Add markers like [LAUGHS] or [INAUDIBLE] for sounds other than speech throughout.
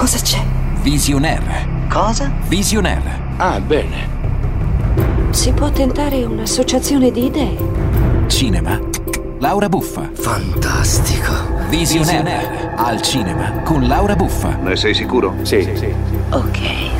Cosa c'è? Visionaire. Cosa? Visionaire. Ah, bene. Si può tentare un'associazione di idee. Cinema. Laura Buffa. Fantastico. Visionaire. Al cinema con Laura Buffa. Ne sei sicuro? Sì, sì. Ok.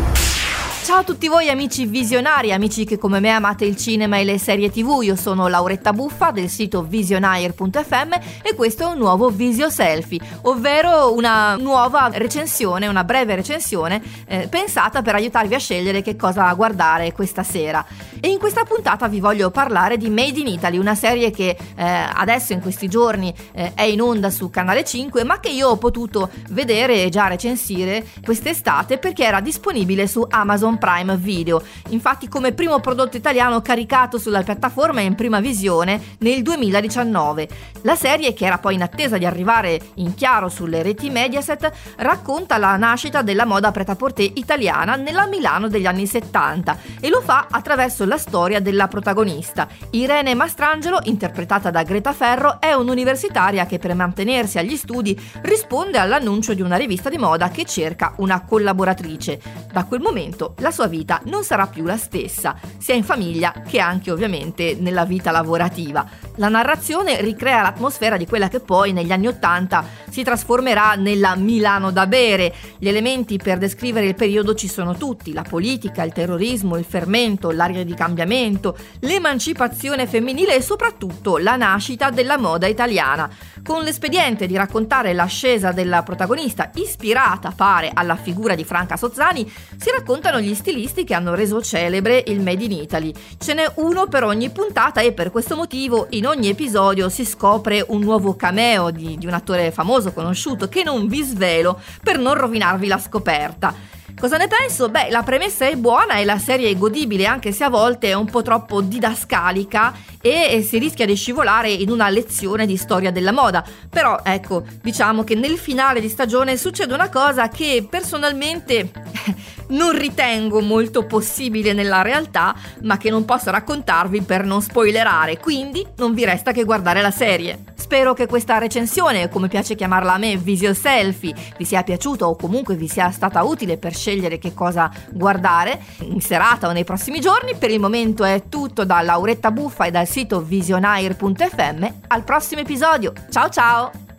Ciao a tutti voi amici visionari, amici che come me amate il cinema e le serie tv, io sono Lauretta Buffa del sito visionaire.fm e questo è un nuovo Visio Selfie, ovvero una nuova recensione, una breve recensione eh, pensata per aiutarvi a scegliere che cosa guardare questa sera. E in questa puntata vi voglio parlare di Made in Italy, una serie che eh, adesso in questi giorni eh, è in onda su Canale 5, ma che io ho potuto vedere e già recensire quest'estate perché era disponibile su Amazon Prime Video. Infatti come primo prodotto italiano caricato sulla piattaforma in prima visione nel 2019. La serie, che era poi in attesa di arrivare in chiaro sulle reti Mediaset, racconta la nascita della moda pret-à-porter italiana nella Milano degli anni 70 e lo fa attraverso la storia della protagonista. Irene Mastrangelo, interpretata da Greta Ferro, è un'universitaria che per mantenersi agli studi risponde all'annuncio di una rivista di moda che cerca una collaboratrice. Da quel momento la sua vita non sarà più la stessa, sia in famiglia che anche ovviamente nella vita lavorativa. La narrazione ricrea l'atmosfera di quella che poi negli anni Ottanta si trasformerà nella Milano da bere. Gli elementi per descrivere il periodo ci sono tutti, la politica, il terrorismo, il fermento, l'aria di cambiamento, l'emancipazione femminile e soprattutto la nascita della moda italiana. Con l'espediente di raccontare l'ascesa della protagonista, ispirata pare alla figura di Franca Sozzani, si raccontano gli stilisti che hanno reso celebre il Made in Italy. Ce n'è uno per ogni puntata e per questo motivo in ogni episodio si scopre un nuovo cameo di, di un attore famoso, conosciuto, che non vi svelo per non rovinarvi la scoperta. Cosa ne penso? Beh, la premessa è buona e la serie è godibile, anche se a volte è un po' troppo didascalica e si rischia di scivolare in una lezione di storia della moda. Però, ecco, diciamo che nel finale di stagione succede una cosa che personalmente [LAUGHS] non ritengo molto possibile nella realtà, ma che non posso raccontarvi per non spoilerare, quindi non vi resta che guardare la serie. Spero che questa recensione, come piace chiamarla a me, Visio Selfie, vi sia piaciuta o comunque vi sia stata utile per scegliere che cosa guardare in serata o nei prossimi giorni. Per il momento è tutto da Lauretta Buffa e dal sito visionaire.fm. Al prossimo episodio. Ciao ciao!